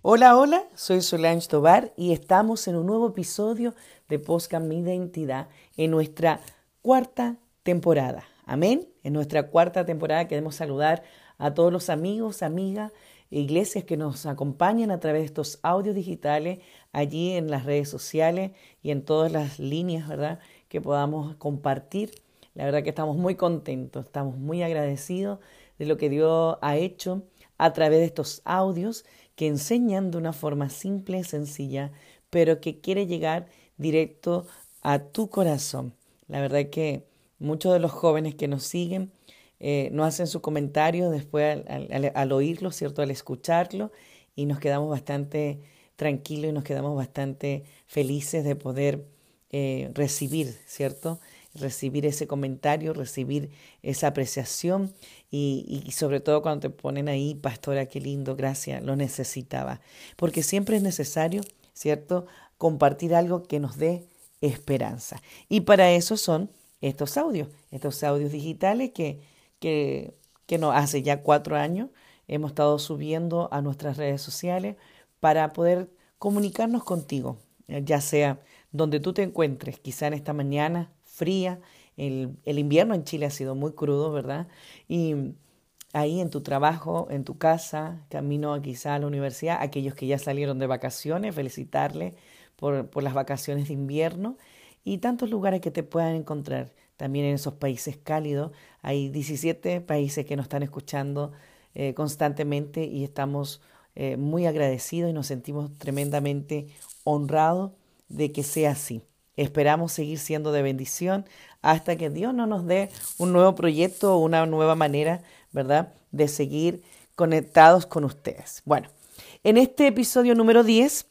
Hola, hola, soy Solange Tobar y estamos en un nuevo episodio de Postcam Mi Identidad en nuestra cuarta temporada. Amén. En nuestra cuarta temporada queremos saludar a todos los amigos, amigas, iglesias que nos acompañan a través de estos audios digitales allí en las redes sociales y en todas las líneas, ¿verdad? Que podamos compartir. La verdad que estamos muy contentos, estamos muy agradecidos de lo que Dios ha hecho a través de estos audios que enseñan de una forma simple y sencilla, pero que quiere llegar directo a tu corazón. La verdad que muchos de los jóvenes que nos siguen eh, nos hacen su comentario después al, oírlo, ¿cierto? Al escucharlo y nos quedamos bastante tranquilos y nos quedamos bastante felices de poder eh, recibir, ¿cierto? Recibir ese comentario, recibir esa apreciación y, sobre todo cuando te ponen ahí, pastora, qué lindo, gracias, lo necesitaba. Porque siempre es necesario, ¿cierto? Compartir algo que nos dé esperanza. Y para eso son estos audios, estos audios digitales que que, que hace ya cuatro años hemos estado subiendo a nuestras redes sociales para poder comunicarnos contigo, ya sea donde tú te encuentres, quizá en esta mañana fría, el, el invierno en Chile ha sido muy crudo, ¿verdad? Y ahí en tu trabajo, en tu casa, camino quizá a la universidad, aquellos que ya salieron de vacaciones, felicitarles por, por las vacaciones de invierno y tantos lugares que te puedan encontrar también en esos países cálidos. Hay 17 países que nos están escuchando eh, constantemente y estamos eh, muy agradecidos y nos sentimos tremendamente honrados de que sea así. Esperamos seguir siendo de bendición hasta que Dios no nos dé un nuevo proyecto o una nueva manera, ¿verdad?, de seguir conectados con ustedes. Bueno, en este episodio número 10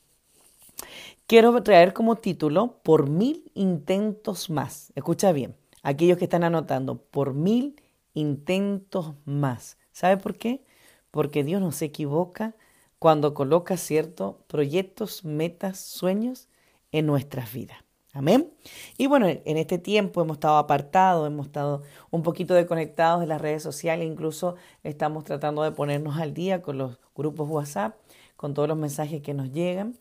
quiero traer como título Por mil intentos más. Escucha bien aquellos que están anotando, por mil intentos más. ¿Sabe por qué? Porque Dios no se equivoca cuando coloca ciertos proyectos, metas, sueños en nuestras vidas. Amén. Y bueno, en este tiempo hemos estado apartados, hemos estado un poquito desconectados de las redes sociales, incluso estamos tratando de ponernos al día con los grupos WhatsApp, con todos los mensajes que nos llegan.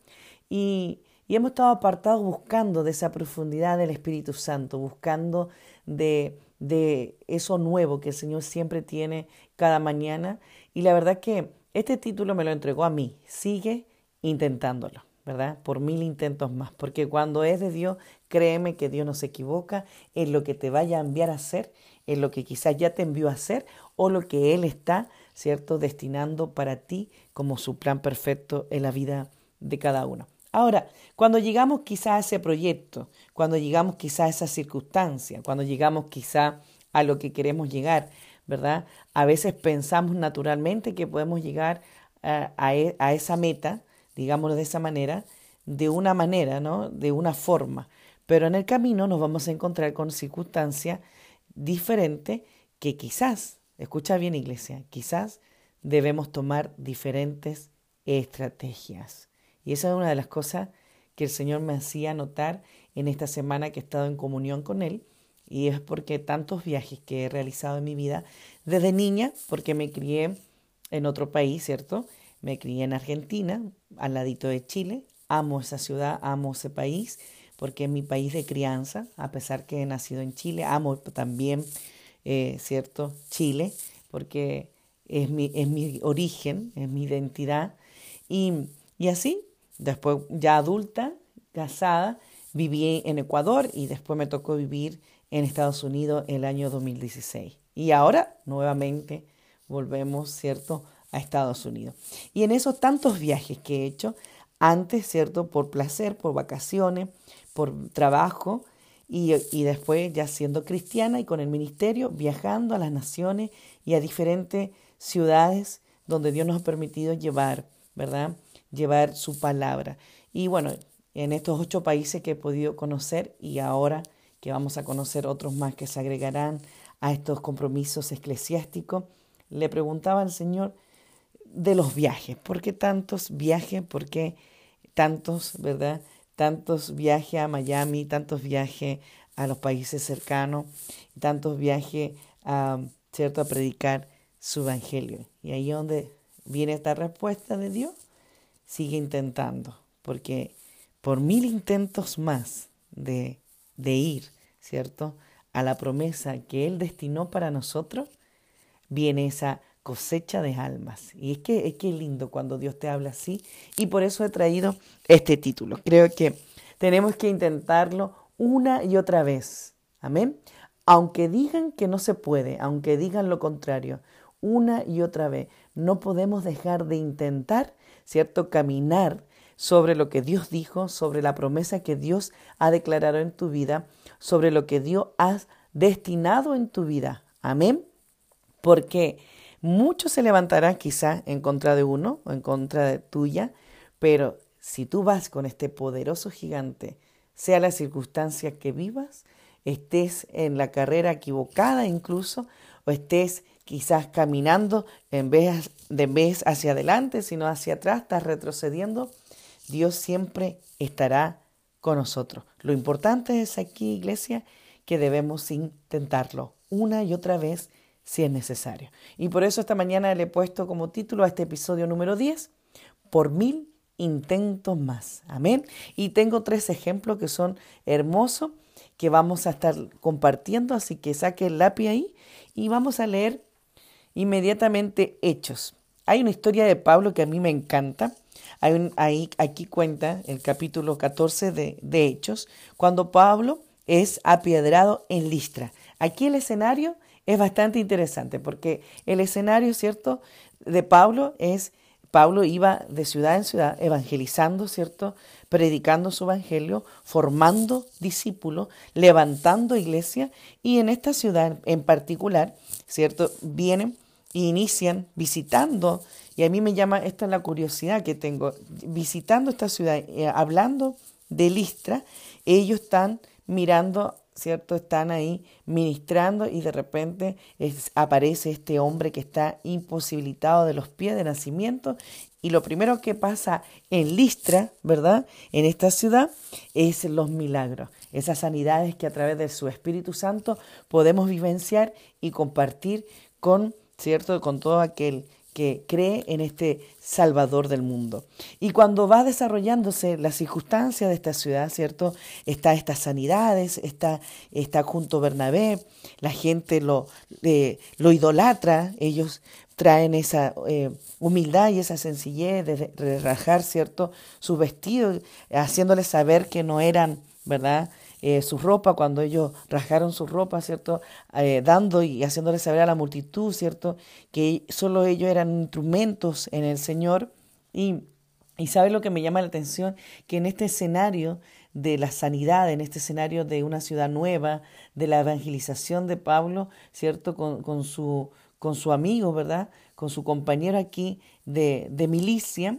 Y, y hemos estado apartados buscando de esa profundidad del Espíritu Santo, buscando de, de eso nuevo que el Señor siempre tiene cada mañana. Y la verdad que este título me lo entregó a mí. Sigue intentándolo, ¿verdad? Por mil intentos más. Porque cuando es de Dios, créeme que Dios no se equivoca en lo que te vaya a enviar a hacer, en lo que quizás ya te envió a hacer o lo que Él está, ¿cierto?, destinando para ti como su plan perfecto en la vida de cada uno. Ahora, cuando llegamos quizá a ese proyecto, cuando llegamos quizá a esa circunstancia, cuando llegamos quizá a lo que queremos llegar, ¿verdad? A veces pensamos naturalmente que podemos llegar a, e, a, esa meta, digámoslo de esa manera, de una manera, ¿no? De una forma. Pero en el camino nos vamos a encontrar con circunstancias diferentes que quizás, escucha bien iglesia, quizás debemos tomar diferentes estrategias. Y esa es una de las cosas que el Señor me hacía notar en esta semana que he estado en comunión con Él. Y es porque tantos viajes que he realizado en mi vida, desde niña, porque me crié en otro país, ¿cierto? Me crié en Argentina, al ladito de Chile. Amo esa ciudad, amo ese país, porque es mi país de crianza, a pesar que he nacido en Chile. Amo también, eh, ¿cierto? Chile, porque es mi, es mi origen, es mi identidad. Y, y así Después, ya adulta, casada, viví en Ecuador y después me tocó vivir en Estados Unidos el año 2016. Y ahora, nuevamente, volvemos, ¿cierto?, a Estados Unidos. Y en esos tantos viajes que he hecho, antes, ¿cierto?, por placer, por vacaciones, por trabajo, y, y, después ya siendo cristiana y con el ministerio, viajando a las naciones y a diferentes ciudades donde Dios nos ha permitido llevar, ¿verdad? llevar su palabra. Y bueno, en estos ocho países que he podido conocer y ahora que vamos a conocer otros más que se agregarán a estos compromisos eclesiásticos, le preguntaba al Señor de los viajes. ¿Por qué tantos viajes? ¿Por qué tantos, verdad? Tantos viajes a Miami, tantos viajes a los países cercanos, tantos viajes a, ¿cierto? a predicar su evangelio. Y ahí es donde viene esta respuesta de Dios, sigue intentando, porque por mil intentos más de, de ir, ¿cierto? A la promesa que Él destinó para nosotros, viene esa cosecha de almas. Y es que es que lindo cuando Dios te habla así. Y por eso he traído este título. Creo que tenemos que intentarlo una y otra vez. Amén. Aunque digan que no se puede, aunque digan lo contrario, una y otra vez, no podemos dejar de intentar, ¿cierto? Caminar sobre lo que Dios dijo, sobre la promesa que Dios ha declarado en tu vida, sobre lo que Dios ha destinado en tu vida. Amén. Porque muchos se levantarán quizá en contra de uno o en contra de tuya, pero si tú vas con este poderoso gigante, sea la circunstancia que vivas, estés en la carrera equivocada incluso, o estés quizás caminando en vez de vez hacia adelante, sino hacia atrás, estás retrocediendo, Dios siempre estará con nosotros. Lo importante es aquí, iglesia, que debemos intentarlo una y otra vez si es necesario. Y por eso esta mañana le he puesto como título a este episodio número 10, por mil intentos más. Amén. Y tengo tres ejemplos que son hermosos que vamos a estar compartiendo, así que saque el lápiz ahí y vamos a leer inmediatamente Hechos. Hay una historia de Pablo que a mí me encanta. Aquí cuenta el capítulo 14 de, de Hechos, cuando Pablo es apiedrado en Listra. Aquí el escenario es bastante interesante porque el escenario, ¿cierto?, de Pablo es, Pablo iba de ciudad en ciudad evangelizando, ¿cierto?, predicando su evangelio, formando discípulos, levantando iglesia y en esta ciudad en particular, ¿cierto?, vienen e inician visitando, y a mí me llama, esta es la curiosidad que tengo, visitando esta ciudad, eh, hablando de Listra, ellos están mirando ¿cierto? Están ahí ministrando y de repente aparece este hombre que está imposibilitado de los pies de nacimiento y lo primero que pasa en Listra, ¿verdad? En esta ciudad es los milagros, esas sanidades que a través de su Espíritu Santo podemos vivenciar y compartir con, ¿cierto? Con todo aquel que cree en este Salvador del mundo. Y cuando va desarrollándose la circunstancia de esta ciudad, ¿cierto? Está estas sanidades, está, está junto Bernabé, la gente lo, eh, lo idolatra, ellos traen esa eh, humildad y esa sencillez de, de rajar, ¿cierto? Sus vestidos, haciéndoles saber que no eran, ¿verdad? Eh, su ropa, cuando ellos rasgaron su ropa, ¿cierto? Eh, dando y haciéndole saber a la multitud, ¿cierto? Que solo ellos eran instrumentos en el Señor. Y, y sabe lo que me llama la atención, que en este escenario de la sanidad, en este escenario de una ciudad nueva, de la evangelización de Pablo, ¿cierto? Con, con, su, con su amigo, ¿verdad? Con su compañero aquí de, de milicia,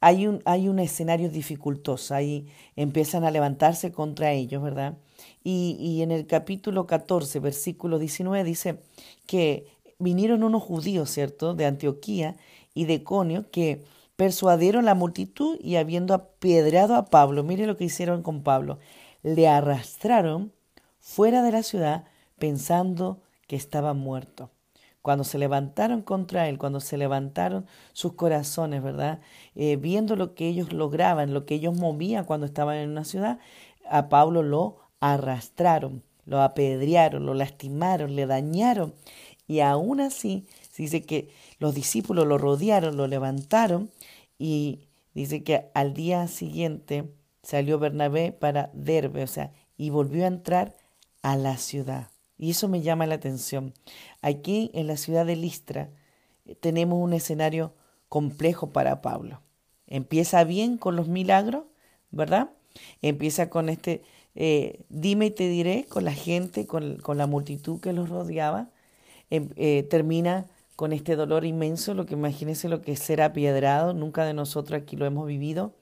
hay un, hay un escenario dificultoso, ahí empiezan a levantarse contra ellos, ¿verdad? Y, y en el capítulo 14, versículo 19 dice que vinieron unos judíos, ¿cierto?, de Antioquía y de Conio, que persuadieron la multitud y habiendo apiedrado a Pablo, mire lo que hicieron con Pablo, le arrastraron fuera de la ciudad pensando que estaba muerto cuando se levantaron contra él, cuando se levantaron sus corazones, ¿verdad? Eh, viendo lo que ellos lograban, lo que ellos movían cuando estaban en una ciudad, a Pablo lo arrastraron, lo apedrearon, lo lastimaron, le dañaron. Y aún así, dice que los discípulos lo rodearon, lo levantaron y dice que al día siguiente salió Bernabé para Derbe, o sea, y volvió a entrar a la ciudad. Y eso me llama la atención. Aquí en la ciudad de Listra eh, tenemos un escenario complejo para Pablo. Empieza bien con los milagros, ¿verdad? Empieza con este eh, dime y te diré, con la gente, con, la multitud que los rodeaba. Em, eh, termina con este dolor inmenso, lo que imagínense lo que es ser apiedrado, nunca de nosotros aquí lo hemos vivido.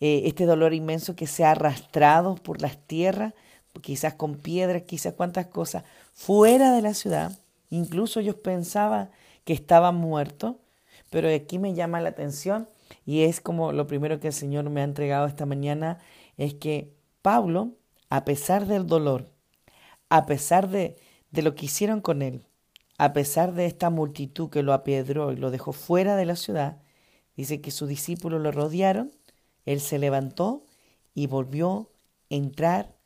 este dolor inmenso que se ha arrastrado por las tierras, quizás con piedras, quizás cuantas cosas, fuera de la ciudad. Incluso ellos pensaban que estaban muertos, pero aquí me llama la atención y es como lo primero que el Señor me ha entregado esta mañana, es que Pablo, a pesar del dolor, a pesar de, de lo que hicieron con él, a pesar de esta multitud que lo apiedró y lo dejó fuera de la ciudad, dice que sus discípulos lo rodearon, él se levantó y volvió a entrar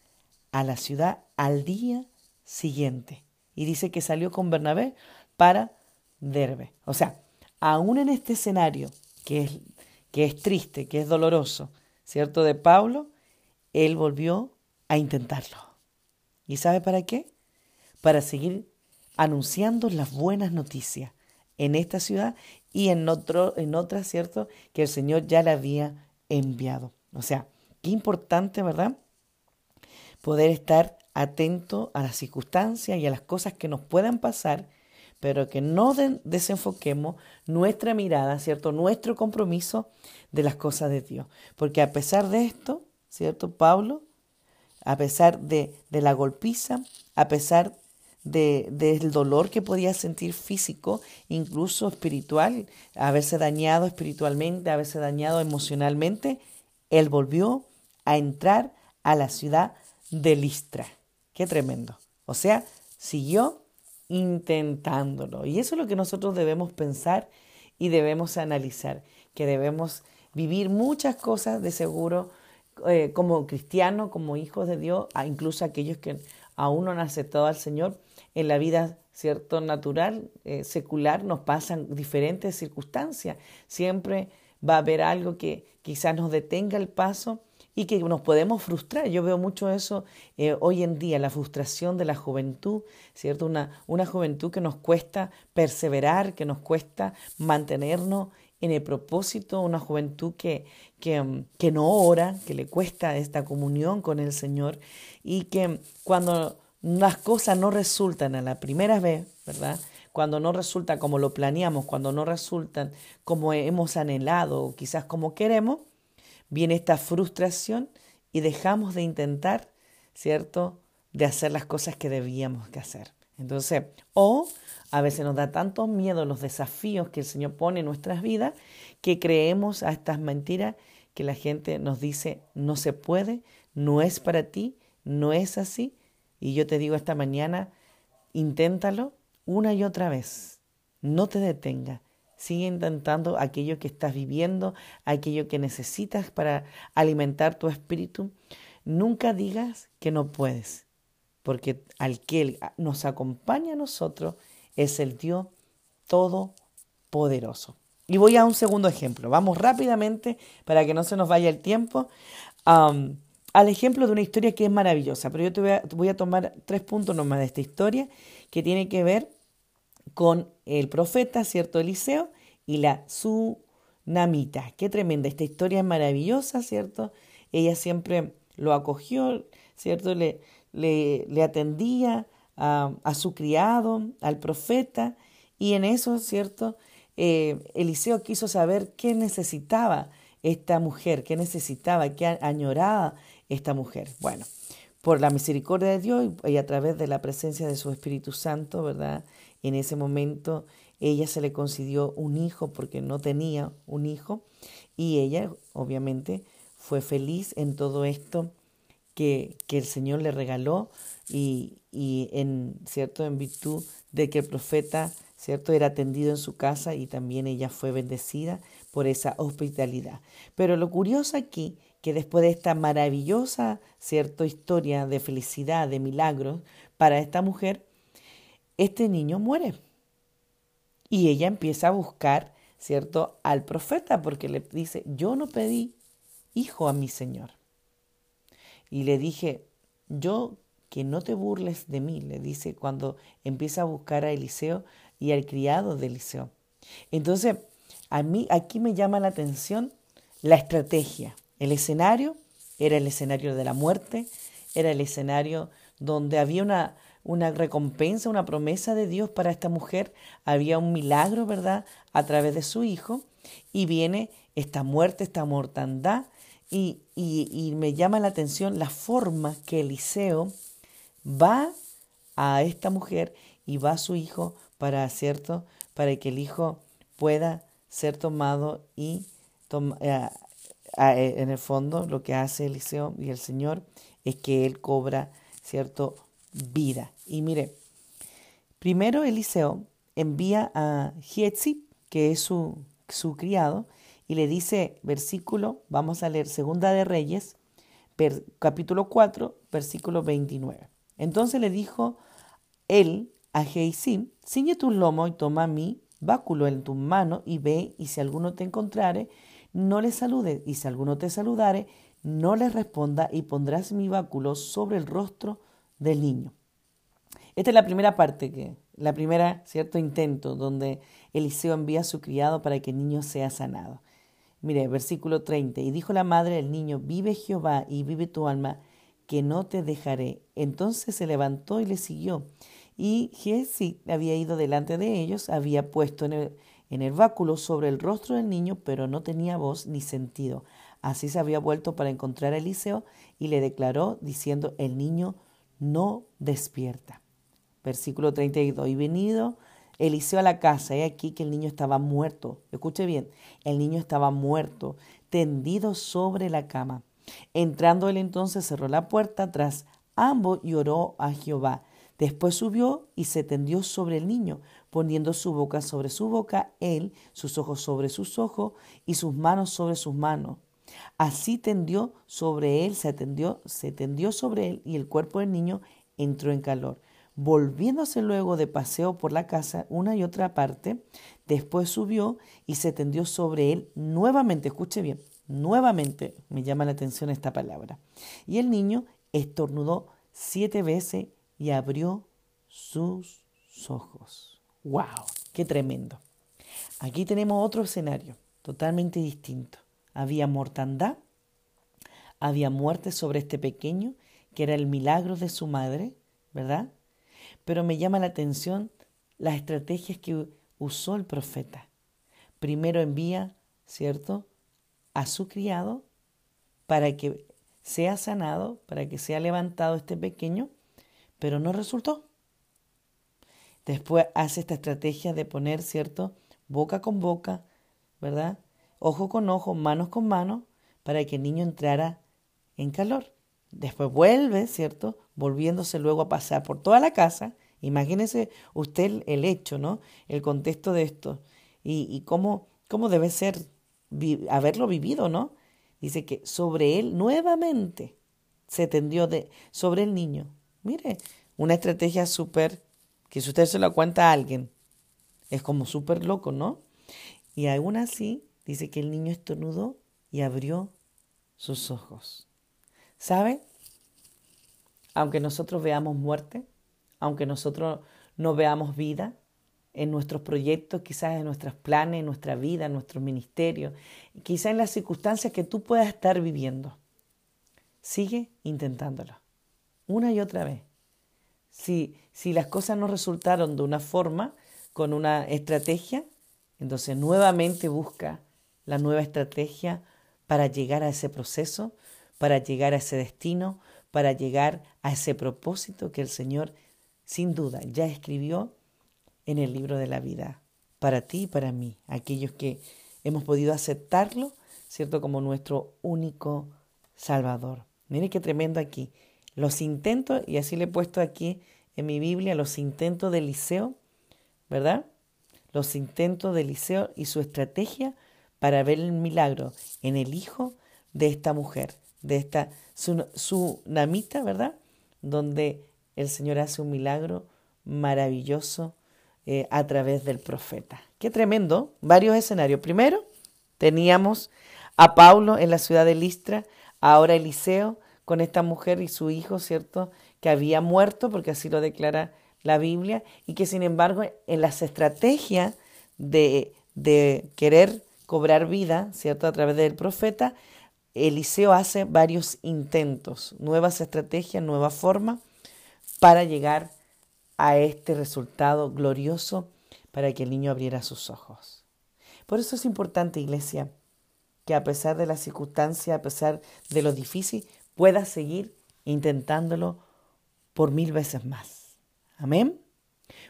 a la ciudad al día siguiente. Y dice que salió con Bernabé para Derbe. O sea, aún en este escenario que es, que es triste, que es doloroso, ¿cierto? De Pablo, él volvió a intentarlo. ¿Y sabe para qué? Para seguir anunciando las buenas noticias en esta ciudad y en, otro, en otras, ¿cierto? Que el Señor ya le había enviado. O sea, qué importante, ¿verdad? Poder estar atento a las circunstancias y a las cosas que nos puedan pasar, pero que no desenfoquemos nuestra mirada, ¿cierto? Nuestro compromiso de las cosas de Dios. Porque a pesar de esto, ¿cierto? Pablo, a pesar de, de la golpiza, a pesar de, del dolor que podía sentir físico, incluso espiritual, haberse dañado espiritualmente, haberse dañado emocionalmente, él volvió a entrar a la ciudad de Listra. Qué tremendo. O sea, siguió intentándolo. Y eso es lo que nosotros debemos pensar y debemos analizar, que debemos vivir muchas cosas de seguro eh, como cristianos, como hijos de Dios, incluso aquellos que aún no han aceptado al Señor, en la vida cierto natural, eh, secular, nos pasan diferentes circunstancias. Siempre va a haber algo que quizás nos detenga el paso y que nos podemos frustrar. Yo veo mucho eso eh, hoy en día, la frustración de la juventud, ¿cierto? Una, una juventud que nos cuesta perseverar, que nos cuesta mantenernos en el propósito, una juventud que, que, mm, que no ora, que le cuesta esta comunión con el Señor y que cuando las cosas no resultan a la primera vez, ¿verdad? Cuando no resulta como lo planeamos, cuando no resultan como hemos anhelado o quizás como queremos, viene esta frustración y dejamos de intentar, ¿cierto? De hacer las cosas que debíamos que hacer. Entonces, o a veces nos da tanto miedo los desafíos que el Señor pone en nuestras vidas que creemos a estas mentiras que la gente nos dice no se puede, no es para ti, no es así y yo te digo esta mañana, inténtalo una y otra vez. No te detenga. Sigue intentando aquello que estás viviendo, aquello que necesitas para alimentar tu espíritu. Nunca digas que no puedes, porque al que nos acompaña a nosotros es el Dios Todopoderoso. Y voy a un segundo ejemplo. Vamos rápidamente para que no se nos vaya el tiempo al ejemplo de una historia que es maravillosa, pero yo te voy a, tomar tres puntos nomás de esta historia que tiene que ver con el profeta, ¿cierto? Eliseo y la tsunamita. Qué tremenda, esta historia es maravillosa, ¿cierto? Ella siempre lo acogió, ¿cierto? Le, le, atendía a, su criado, al profeta, y en eso, ¿cierto? Eh, Eliseo quiso saber qué necesitaba esta mujer, qué necesitaba, qué añoraba esta mujer. Bueno, por la misericordia de Dios y a través de la presencia de su Espíritu Santo, ¿verdad? En ese momento ella se le concedió un hijo porque no tenía un hijo y ella obviamente fue feliz en todo esto que, que el Señor le regaló y, y, en cierto en virtud de que el profeta cierto era atendido en su casa y también ella fue bendecida por esa hospitalidad. Pero lo curioso aquí que después de esta maravillosa cierta historia de felicidad, de milagros para esta mujer, este niño muere. Y ella empieza a buscar, ¿cierto?, al profeta porque le dice, yo no pedí hijo a mi Señor. Y le dije, yo que no te burles de mí, le dice cuando empieza a buscar a Eliseo y al criado de Eliseo. Entonces, a mí aquí me llama la atención la estrategia. El escenario era el escenario de la muerte, era el escenario donde había una, una recompensa, una promesa de Dios para esta mujer, había un milagro, ¿verdad?, a través de su hijo, y viene esta muerte, esta mortandad, y, y, me llama la atención la forma que Eliseo va a esta mujer y va a su hijo para, ¿cierto?, para que el hijo pueda ser tomado y eh, eh, en el fondo lo que hace Eliseo y el Señor es que Él cobra, ¿cierto?, vida. Y mire, Primero Eliseo envía a Gietzi, que es su, su criado, y le dice, versículo, vamos a leer Segunda de Reyes, capítulo 4, versículo 29. Entonces le dijo él a Geizim, ciñe tu lomo y toma mi báculo en tu mano y ve, y si alguno te encontrare, no le salude, y si alguno te saludare, no le responda, y pondrás mi báculo sobre el rostro del niño. Esta es la primera parte, que, la primera, cierto, intento, donde Eliseo envía a su criado para que el niño sea sanado. Mire, versículo 30. Y dijo la madre del niño, vive Jehová y vive tu alma, que no te dejaré. Entonces se levantó y le siguió. Y Jesús había ido delante de ellos, había puesto en el, en el báculo sobre el rostro del niño, pero no tenía voz ni sentido. Así se había vuelto para encontrar a Eliseo y le declaró diciendo, el niño no despierta. Versículo 32. Y venido Eliseo a la casa, he aquí que el niño estaba muerto. Escuche bien, el niño estaba muerto, tendido sobre la cama. Entrando él entonces cerró la puerta tras ambos y oró a Jehová. Después subió y se tendió sobre el niño, poniendo su boca sobre su boca, él, sus ojos sobre sus ojos y sus manos sobre sus manos. Así tendió sobre él, se tendió, se tendió sobre él y el cuerpo del niño entró en calor. Volviéndose luego de paseo por la casa una y otra parte, después subió y se tendió sobre él nuevamente, escuche bien, nuevamente me llama la atención esta palabra. Y el niño estornudó siete veces y abrió sus ojos. ¡Wow! ¡Qué tremendo! Aquí tenemos otro escenario totalmente distinto. Había mortandad, había muerte sobre este pequeño, que era el milagro de su madre, ¿verdad? Pero me llama la atención las estrategias que usó el profeta. Primero envía, ¿cierto?, a su criado para que sea sanado, para que sea levantado este pequeño, pero no resultó. Después hace esta estrategia de poner, ¿cierto?, boca con boca, ¿verdad? Ojo con ojo, manos con manos, para que el niño entrara en calor. Después vuelve, ¿cierto? Volviéndose luego a pasar por toda la casa. Imagínese usted el, hecho, ¿no? El contexto de esto. Y, cómo, cómo debe ser haberlo vivido, ¿no? Dice que sobre él nuevamente se tendió de, sobre el niño. Mire, una estrategia súper, que si usted se lo cuenta a alguien, es como súper loco, ¿no? Y aún así, dice que el niño estornudó y abrió sus ojos. ¿Sabe? Aunque nosotros veamos muerte, aunque nosotros no veamos vida en nuestros proyectos, quizás en nuestros planes, en nuestra vida, en nuestro ministerio, quizás en las circunstancias que tú puedas estar viviendo. Sigue intentándolo, una y otra vez. Si, si las cosas no resultaron de una forma, con una estrategia, entonces nuevamente busca la nueva estrategia para llegar a ese proceso para llegar a ese destino, para llegar a ese propósito que el Señor sin duda ya escribió en el libro de la vida, para ti y para mí, aquellos que hemos podido aceptarlo, ¿cierto? Como nuestro único Salvador. Mire qué tremendo aquí. Los intentos, y así le he puesto aquí en mi Biblia, los intentos de Eliseo, ¿verdad? Los intentos de Eliseo y su estrategia para ver el milagro en el hijo de esta mujer de esta tsunamita, ¿verdad? Donde el Señor hace un milagro maravilloso eh, a través del profeta. Qué tremendo, varios escenarios. Primero, teníamos a Paulo en la ciudad de Listra, ahora Eliseo con esta mujer y su hijo, ¿cierto? Que había muerto, porque así lo declara la Biblia, y que sin embargo en las estrategias de, de querer cobrar vida, ¿cierto? A través del profeta, Eliseo hace varios intentos, nuevas estrategias, nuevas formas para llegar a este resultado glorioso para que el niño abriera sus ojos. Por eso es importante, iglesia, que a pesar de la circunstancia, a pesar de lo difícil, puedas seguir intentándolo por mil veces más. Amén.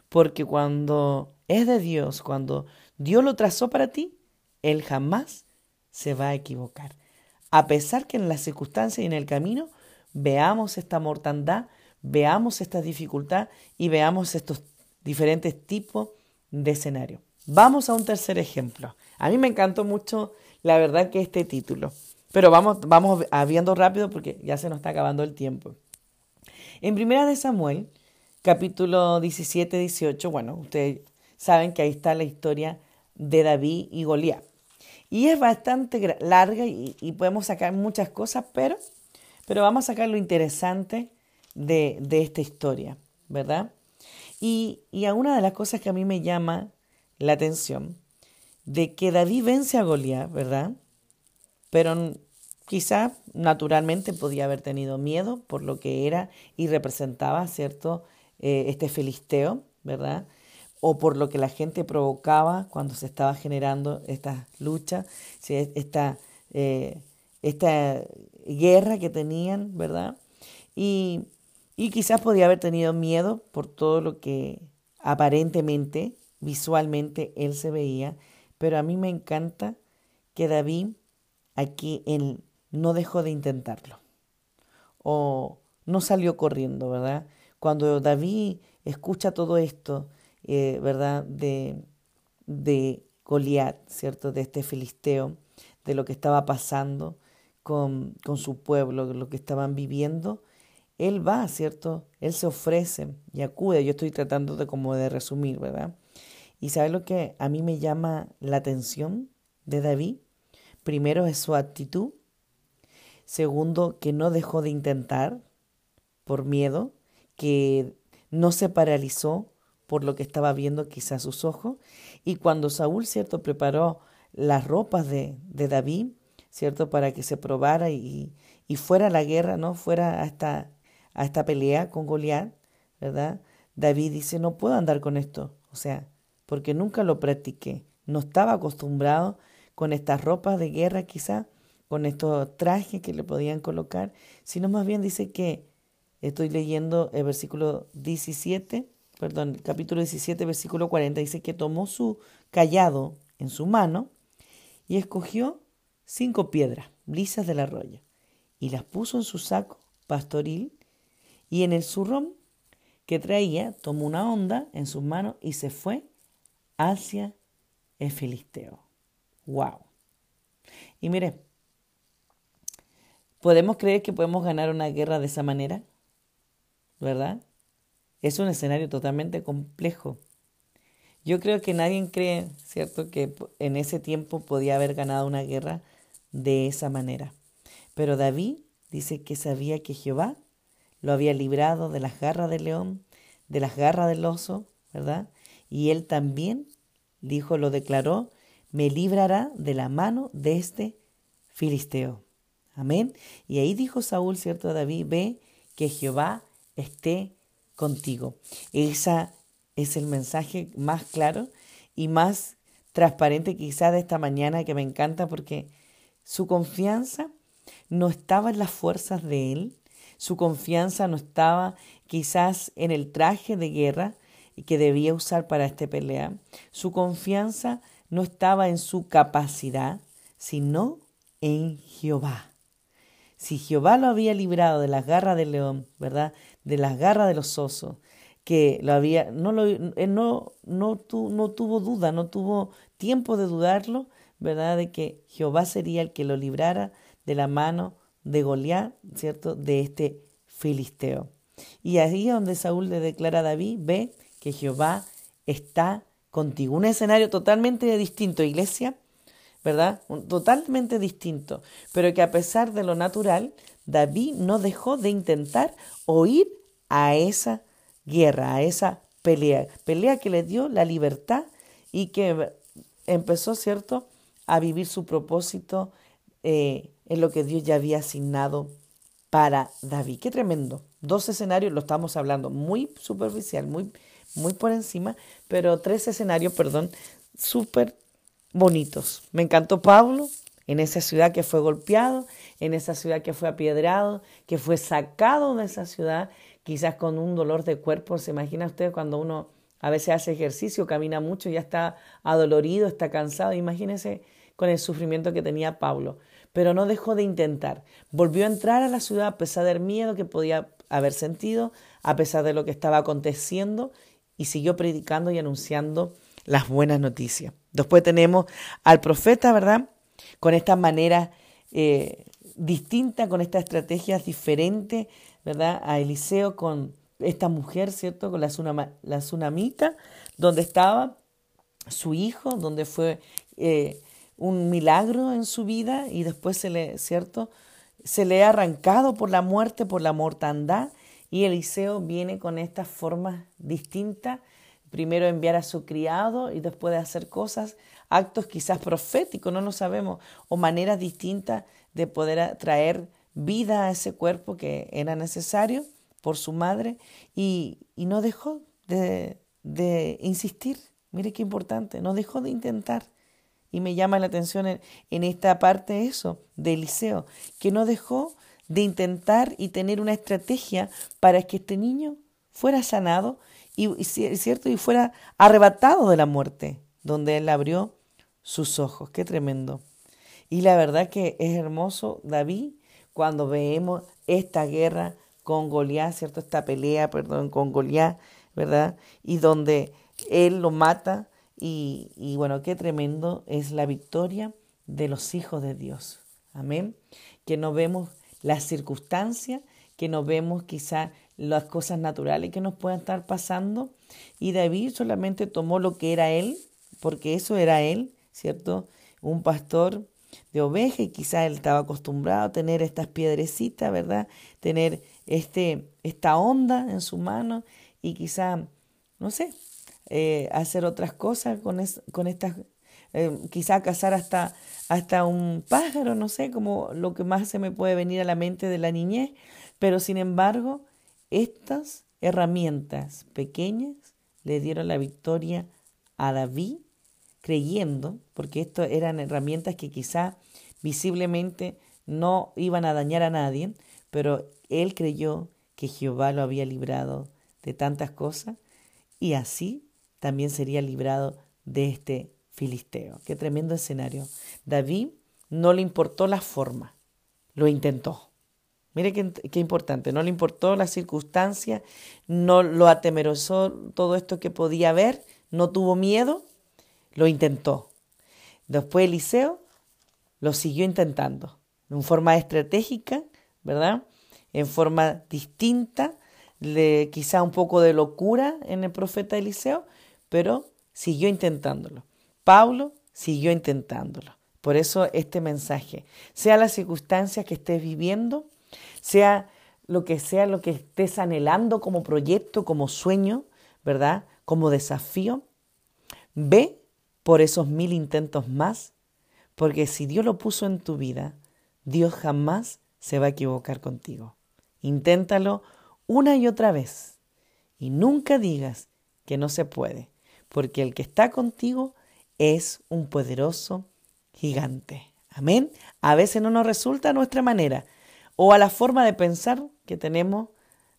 Porque cuando es de Dios, cuando Dios lo trazó para ti, Él jamás se va a equivocar a pesar que en las circunstancias y en el camino veamos esta mortandad, veamos esta dificultad y veamos estos diferentes tipos de escenarios. Vamos a un tercer ejemplo. A mí me encantó mucho, la verdad, que este título. Pero vamos, vamos viendo rápido porque ya se nos está acabando el tiempo. En Primera de Samuel, capítulo 17, 18, bueno, ustedes saben que ahí está la historia de David y Goliat. Y es bastante larga y, podemos sacar muchas cosas, pero, pero vamos a sacar lo interesante de, esta historia, ¿verdad? Y, y a una de las cosas que a mí me llama la atención, de que David vence a Goliat, ¿verdad? Pero quizá naturalmente podía haber tenido miedo por lo que era y representaba, ¿cierto? Eh, este filisteo, ¿verdad? O por lo que la gente provocaba cuando se estaba generando esta lucha, esta, eh, esta guerra que tenían, ¿verdad? Y, y quizás podía haber tenido miedo por todo lo que aparentemente, visualmente, él se veía, pero a mí me encanta que David aquí él no dejó de intentarlo o no salió corriendo, ¿verdad? Cuando David escucha todo esto, eh, ¿verdad? De, de Goliat, ¿cierto? De este filisteo, de lo que estaba pasando con, con su pueblo, lo que estaban viviendo, él va, ¿cierto? Él se ofrece y acude. Yo estoy tratando de como de resumir, ¿verdad? Y ¿sabe lo que a mí me llama la atención de David? Primero es su actitud. Segundo, que no dejó de intentar por miedo que no se paralizó por lo que estaba viendo quizás sus ojos. Y cuando Saúl, ¿cierto?, preparó las ropas de, de David, ¿cierto?, para que se probara y, y, fuera a la guerra, ¿no?, fuera a esta, a esta pelea con Goliat, ¿verdad? David dice, no puedo andar con esto, o sea, porque nunca lo practiqué, no estaba acostumbrado con estas ropas de guerra quizá, con estos trajes que le podían colocar, sino más bien dice que Estoy leyendo el versículo 17, perdón, capítulo 17, versículo 40. Dice que tomó su callado en su mano y escogió cinco piedras lisas del arroyo y las puso en su saco pastoril y en el zurrón que traía tomó una onda en sus manos y se fue hacia el filisteo. ¡Wow! Y mire, ¿podemos creer que podemos ganar una guerra de esa manera? ¿verdad? Es un escenario totalmente complejo. Yo creo que nadie cree, ¿cierto?, que en ese tiempo podía haber ganado una guerra de esa manera. Pero David dice que sabía que Jehová lo había librado de las garras del león, de las garras del oso, ¿verdad? Y él también dijo, lo declaró, me librará de la mano de este filisteo. Amén. Y ahí dijo Saúl, ¿cierto? David, ve que Jehová esté contigo. Ese es el mensaje más claro y más transparente quizá de esta mañana que me encanta porque su confianza no estaba en las fuerzas de él, su confianza no estaba quizás en el traje de guerra que debía usar para esta pelea, su confianza no estaba en su capacidad, sino en Jehová. Si Jehová lo había librado de las garras del león, ¿verdad? De las garras de los osos, que lo había, no, lo, no, no, no tuvo duda, no tuvo tiempo de dudarlo, ¿verdad? De que Jehová sería el que lo librara de la mano de Goliat, ¿cierto? De este filisteo. Y ahí es donde Saúl le declara a David, ve que Jehová está contigo. Un escenario totalmente distinto, iglesia, ¿verdad? Totalmente distinto, pero que a pesar de lo natural, David no dejó de intentar oír a esa guerra, a esa pelea, pelea que le dio la libertad y que empezó, ¿cierto?, a vivir su propósito eh, en lo que Dios ya había asignado para David. Qué tremendo. Dos escenarios, lo estamos hablando muy superficial, muy, muy por encima, pero tres escenarios, perdón, súper bonitos. Me encantó Pablo en esa ciudad que fue golpeado, en esa ciudad que fue apiedrado, que fue sacado de esa ciudad, quizás con un dolor de cuerpo. ¿Se imagina usted cuando uno a veces hace ejercicio, camina mucho, ya está adolorido, está cansado? Imagínese con el sufrimiento que tenía Pablo. Pero no dejó de intentar. Volvió a entrar a la ciudad a pesar del miedo que podía haber sentido, a pesar de lo que estaba aconteciendo, y siguió predicando y anunciando las buenas noticias. Después tenemos al profeta, ¿verdad? Con esta manera eh, distinta, con estas estrategias diferentes, ¿verdad? A Eliseo con esta mujer, ¿cierto? Con la, la tsunamita, donde estaba su hijo, donde fue eh, un milagro en su vida y después se le, ¿cierto? Se le ha arrancado por la muerte, por la mortandad y Eliseo viene con estas formas distintas, primero enviar a su criado y después de hacer cosas, actos quizás proféticos, no lo sabemos, o maneras distintas de poder traer vida a ese cuerpo que era necesario por su madre y, no dejó de, de insistir. Mire qué importante, no dejó de intentar. Y me llama la atención en, esta parte eso, de Eliseo, que no dejó de intentar y tener una estrategia para que este niño fuera sanado y, cierto y fuera arrebatado de la muerte, donde él abrió sus ojos. Qué tremendo. Y la verdad que es hermoso, David, cuando vemos esta guerra con Goliat, ¿cierto? Esta pelea, perdón, con Goliat, ¿verdad? Y donde él lo mata y, bueno, qué tremendo es la victoria de los hijos de Dios. Amén. Que no vemos las circunstancias, que no vemos quizá las cosas naturales que nos puedan estar pasando. Y David solamente tomó lo que era él, porque eso era él, ¿cierto? Un pastor de oveja y quizá él estaba acostumbrado a tener estas piedrecitas, ¿verdad? Tener este, esta onda en su mano y quizá, no sé, eh, hacer otras cosas con, con estas, eh, quizá cazar hasta, hasta un pájaro, no sé, como lo que más se me puede venir a la mente de la niñez, pero sin embargo, estas herramientas pequeñas le dieron la victoria a David, creyendo, porque esto eran herramientas que quizá visiblemente no iban a dañar a nadie, pero él creyó que Jehová lo había librado de tantas cosas y así también sería librado de este filisteo. Qué tremendo escenario. David no le importó la forma, lo intentó. Mire qué, importante, no le importó la circunstancia, no lo atemerosó todo esto que podía ver, no tuvo miedo, lo intentó. Después Eliseo lo siguió intentando, en forma estratégica, ¿verdad? En forma distinta, le, quizá un poco de locura en el profeta Eliseo, pero siguió intentándolo. Pablo siguió intentándolo. Por eso este mensaje, sea la circunstancia que estés viviendo, sea lo que sea lo que estés anhelando como proyecto, como sueño, ¿verdad? Como desafío, ve por esos mil intentos más, porque si Dios lo puso en tu vida, Dios jamás se va a equivocar contigo. Inténtalo una y otra vez y nunca digas que no se puede, porque el que está contigo es un poderoso gigante. Amén. A veces no nos resulta nuestra manera o a la forma de pensar que tenemos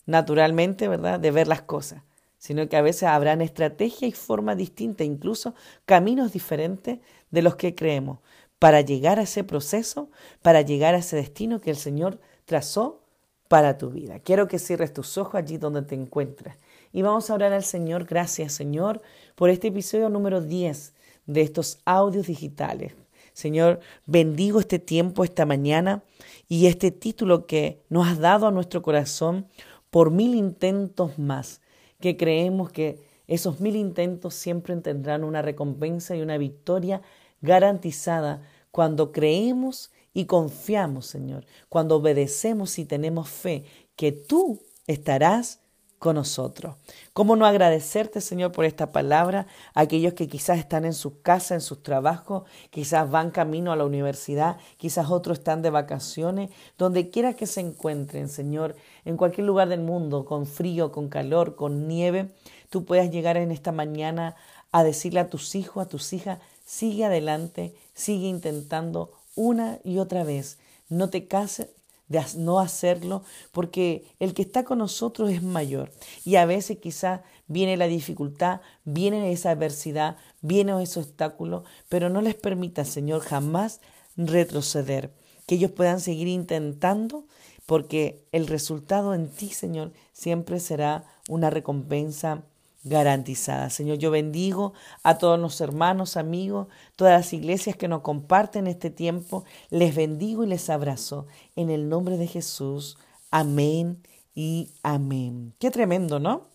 naturalmente, ¿verdad?, de ver las cosas, sino que a veces habrán estrategias y formas distintas, incluso caminos diferentes de los que creemos, para llegar a ese proceso, para llegar a ese destino que el Señor trazó para tu vida. Quiero que cierres tus ojos allí donde te encuentras y vamos a orar al Señor. Gracias, Señor, por este episodio número 10 de estos audios digitales. Señor, bendigo este tiempo, esta mañana y este título que nos has dado a nuestro corazón por mil intentos más, que creemos que esos mil intentos siempre tendrán una recompensa y una victoria garantizada cuando creemos y confiamos, Señor, cuando obedecemos y tenemos fe que tú estarás con nosotros. ¿Cómo no agradecerte, Señor, por esta palabra? Aquellos que quizás están en sus casas, en sus trabajos, quizás van camino a la universidad, quizás otros están de vacaciones, donde quiera que se encuentren, Señor, en cualquier lugar del mundo, con frío, con calor, con nieve, tú puedas llegar en esta mañana a decirle a tus hijos, a tus hijas, sigue adelante, sigue intentando una y otra vez. No te cases, de no hacerlo, porque el que está con nosotros es mayor. Y a veces quizá viene la dificultad, viene esa adversidad, viene ese obstáculo, pero no les permita, Señor, jamás retroceder. Que ellos puedan seguir intentando, porque el resultado en ti, Señor, siempre será una recompensa garantizada. Señor, yo bendigo a todos los hermanos, amigos, todas las iglesias que nos comparten este tiempo. Les bendigo y les abrazo en el nombre de Jesús. Amén y amén. Qué tremendo, ¿no?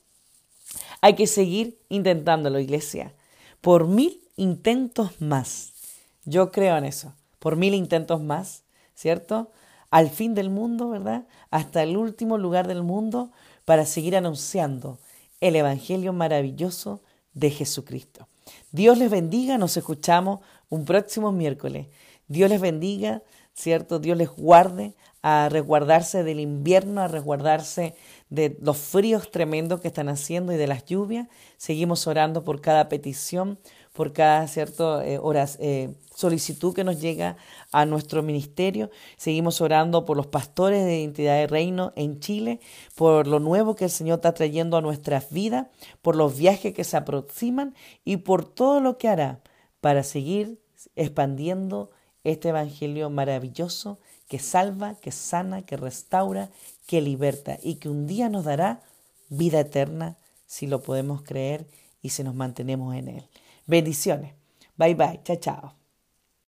Hay que seguir intentándolo, iglesia. Por mil intentos más. Yo creo en eso. Por mil intentos más, ¿cierto? Al fin del mundo, ¿verdad? Hasta el último lugar del mundo para seguir anunciando el Evangelio maravilloso de Jesucristo. Dios les bendiga, nos escuchamos un próximo miércoles. Dios les bendiga, ¿cierto? Dios les guarde a resguardarse del invierno, a resguardarse de los fríos tremendos que están haciendo y de las lluvias. Seguimos orando por cada petición, por cada cierto eh, horas, eh, solicitud que nos llega a nuestro ministerio. Seguimos orando por los pastores de identidad de reino en Chile, por lo nuevo que el Señor está trayendo a nuestras vidas, por los viajes que se aproximan y por todo lo que hará para seguir expandiendo este evangelio maravilloso que salva, que sana, que restaura, que liberta y que un día nos dará vida eterna si lo podemos creer y si nos mantenemos en él. Bendiciones. Bye bye. Chao, chao.